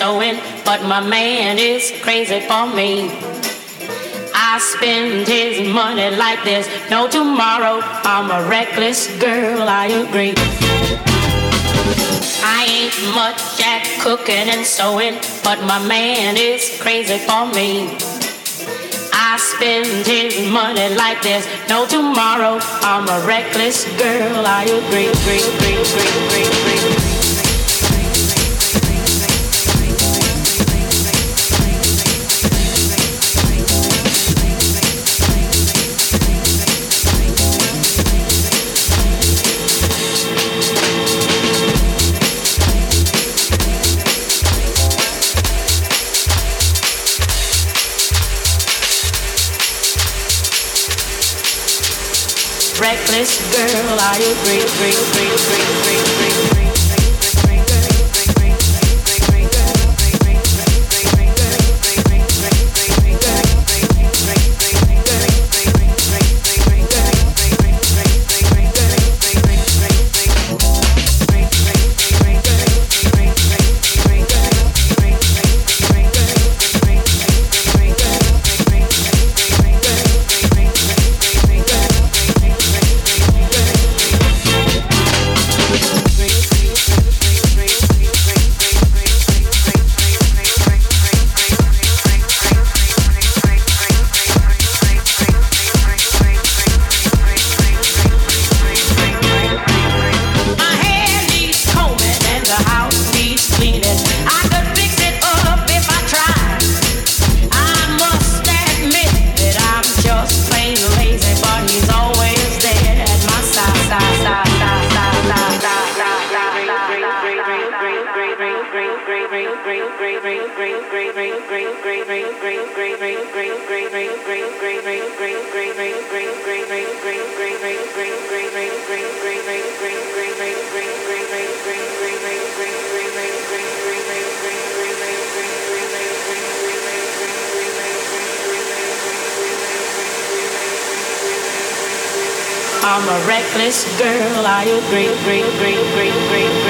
sewing, but my man is crazy for me. I spend his money like there's no tomorrow. I'm a reckless girl, I agree. I ain't much at cooking and sewing, but my man is crazy for me. I spend his money like there's no tomorrow. I'm a reckless girl, I agree, agree, agree, agree, agree, agree. Reckless girl. I agree, agree, agree, agree, agree, reckless girl, I agree, agree, agree, agree, agree, agree.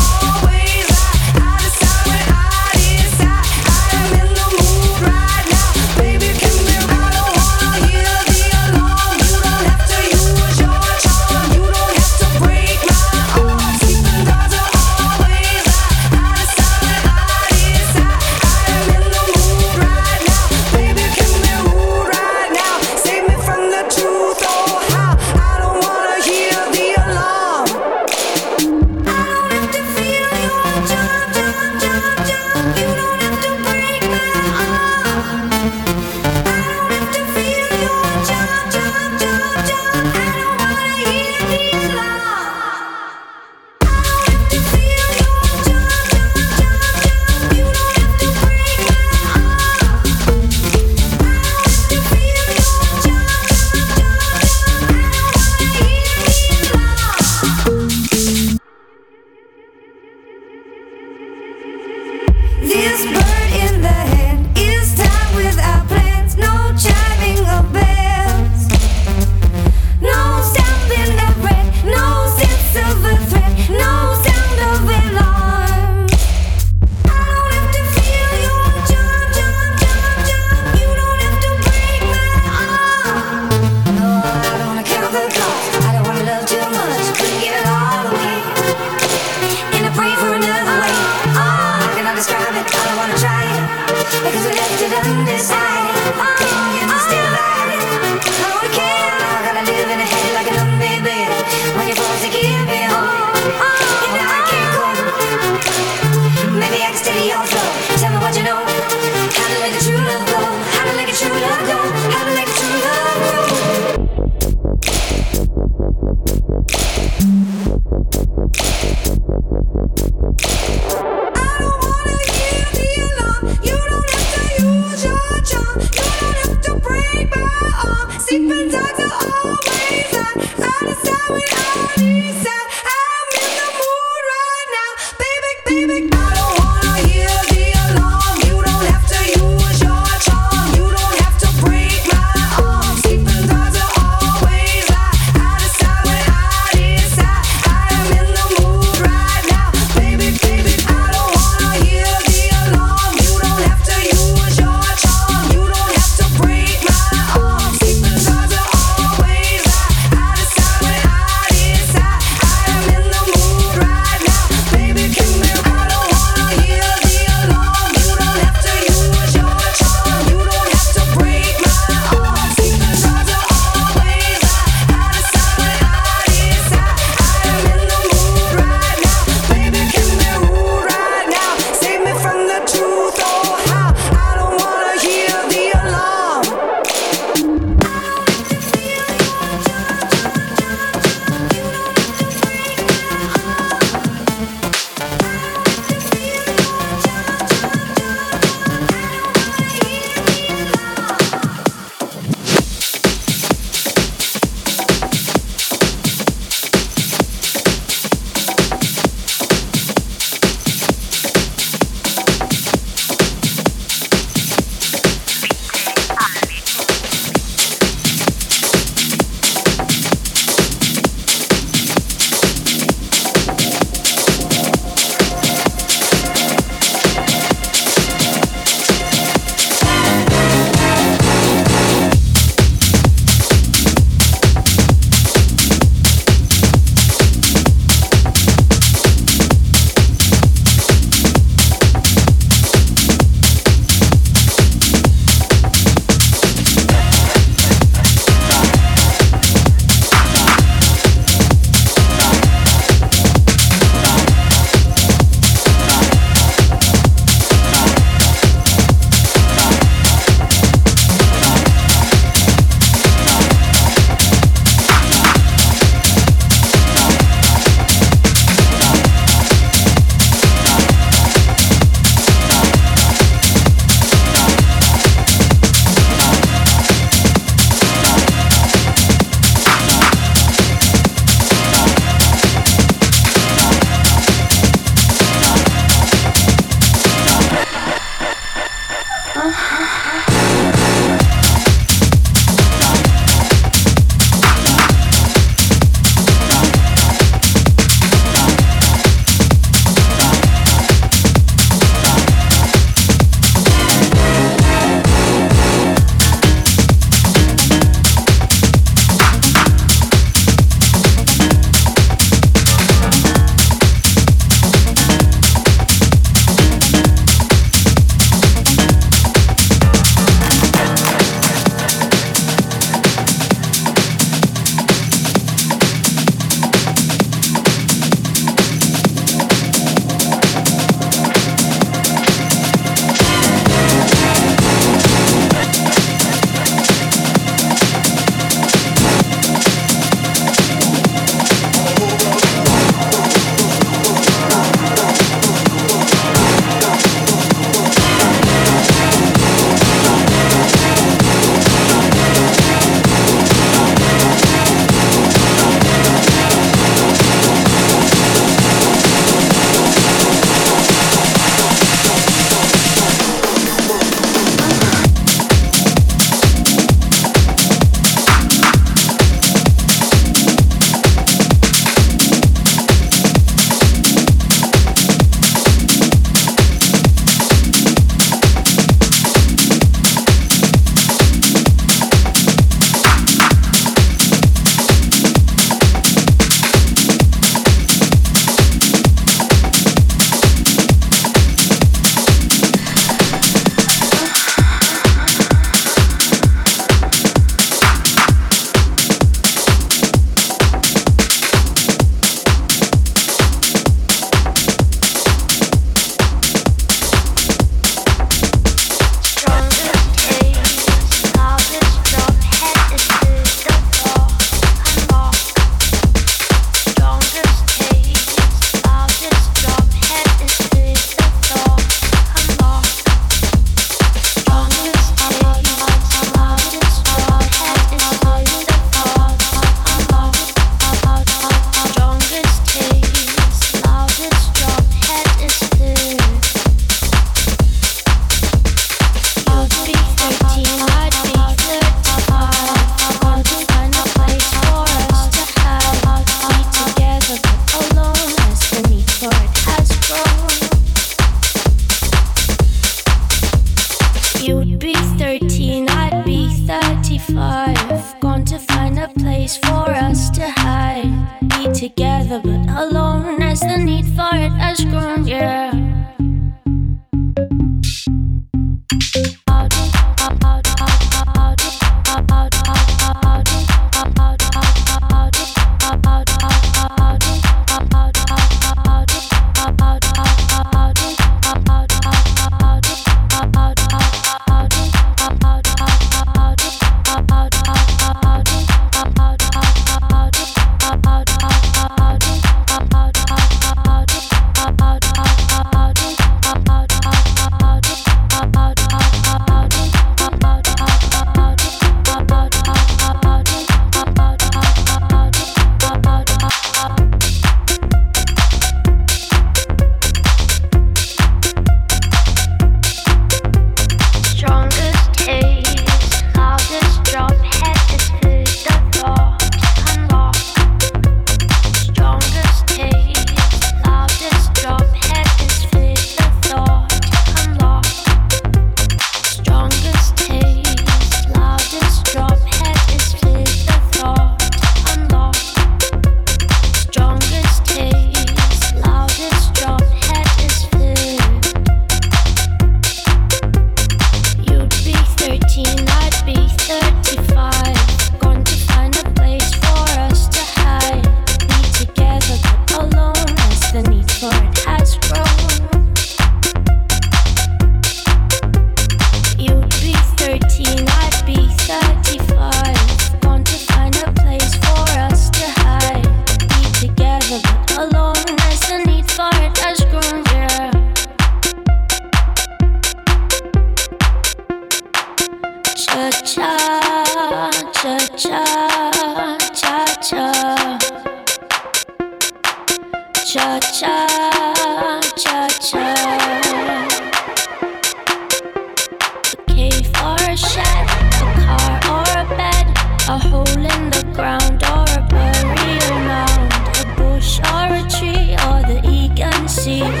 or a shed, a car or a bed, a hole in the ground or a burial mound, a bush or a tree or the egan sea.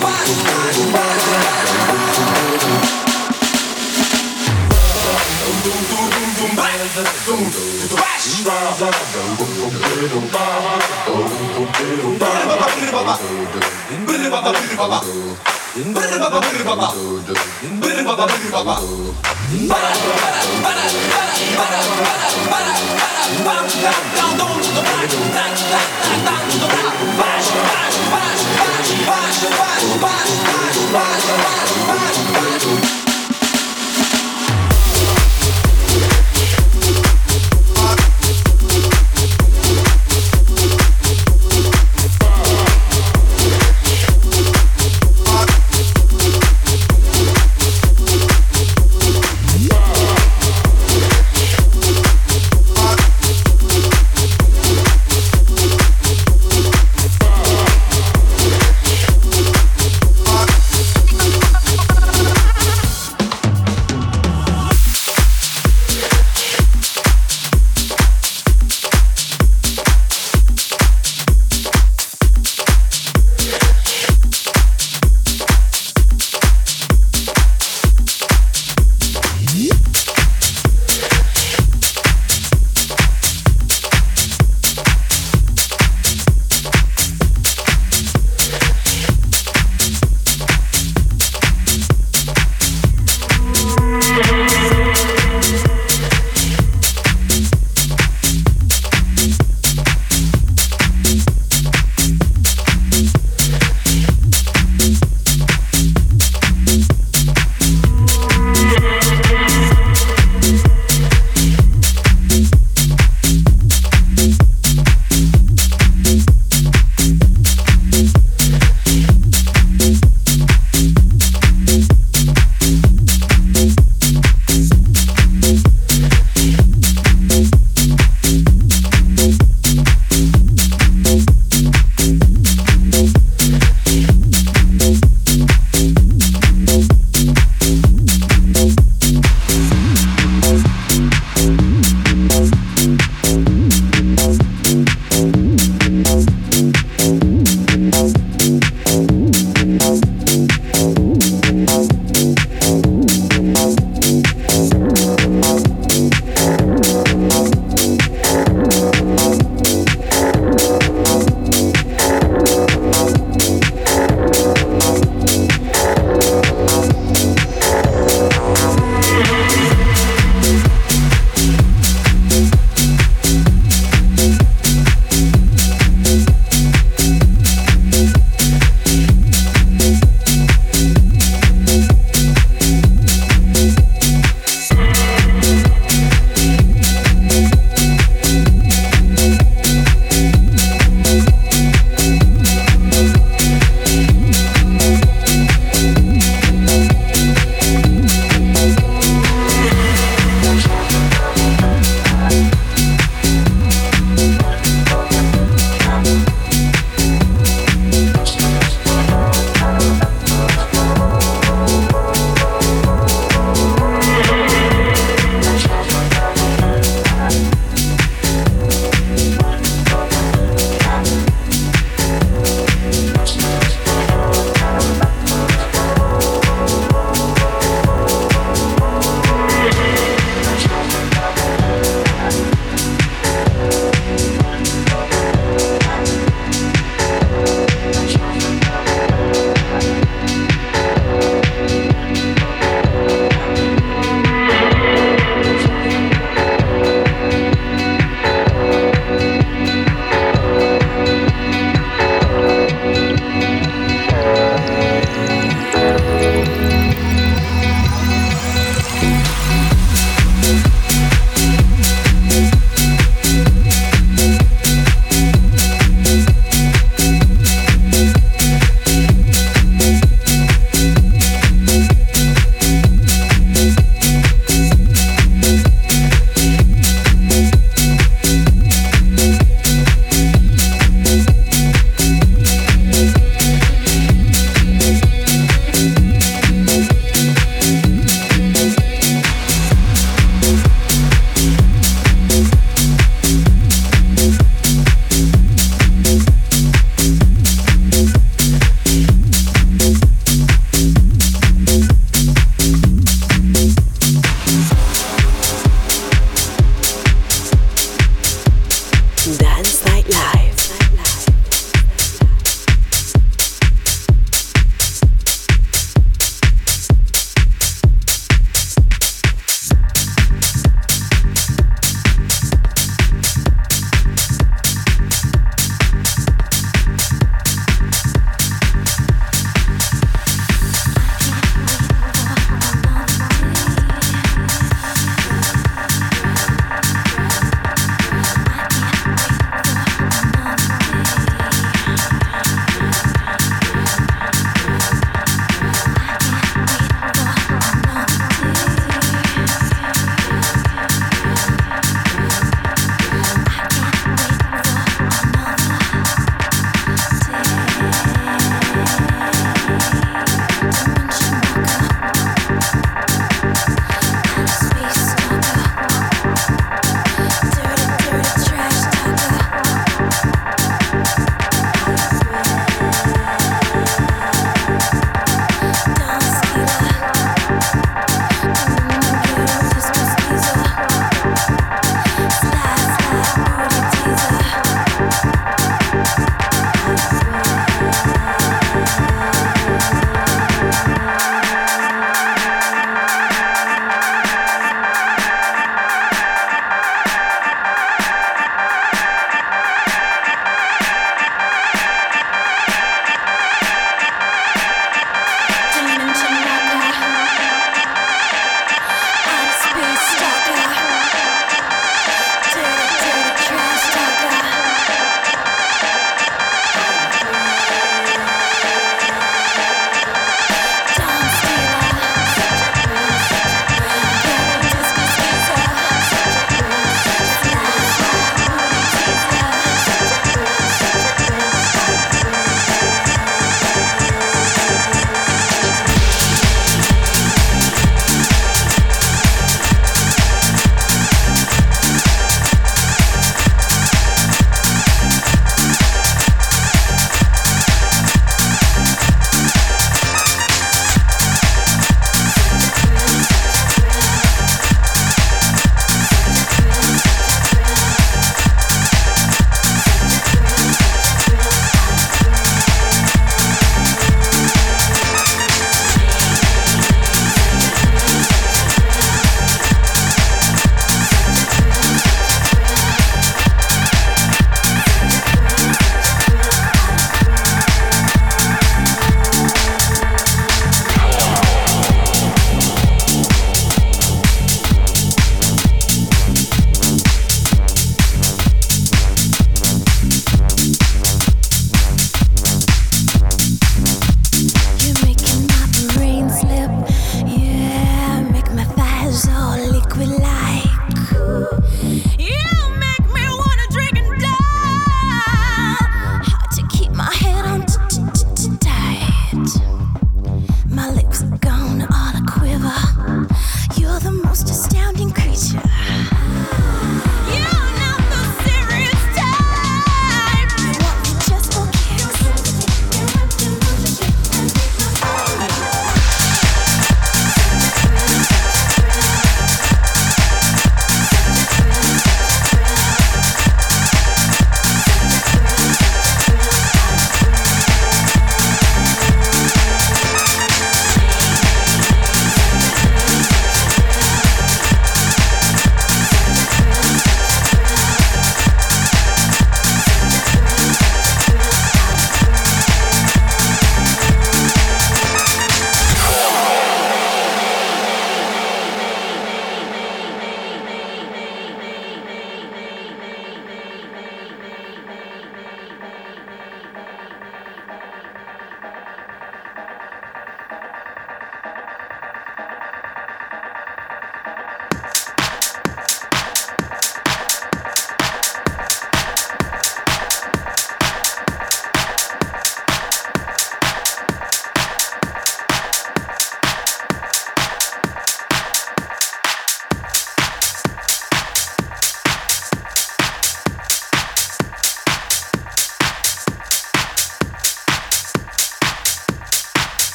Bye. Bye.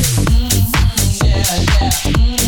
All that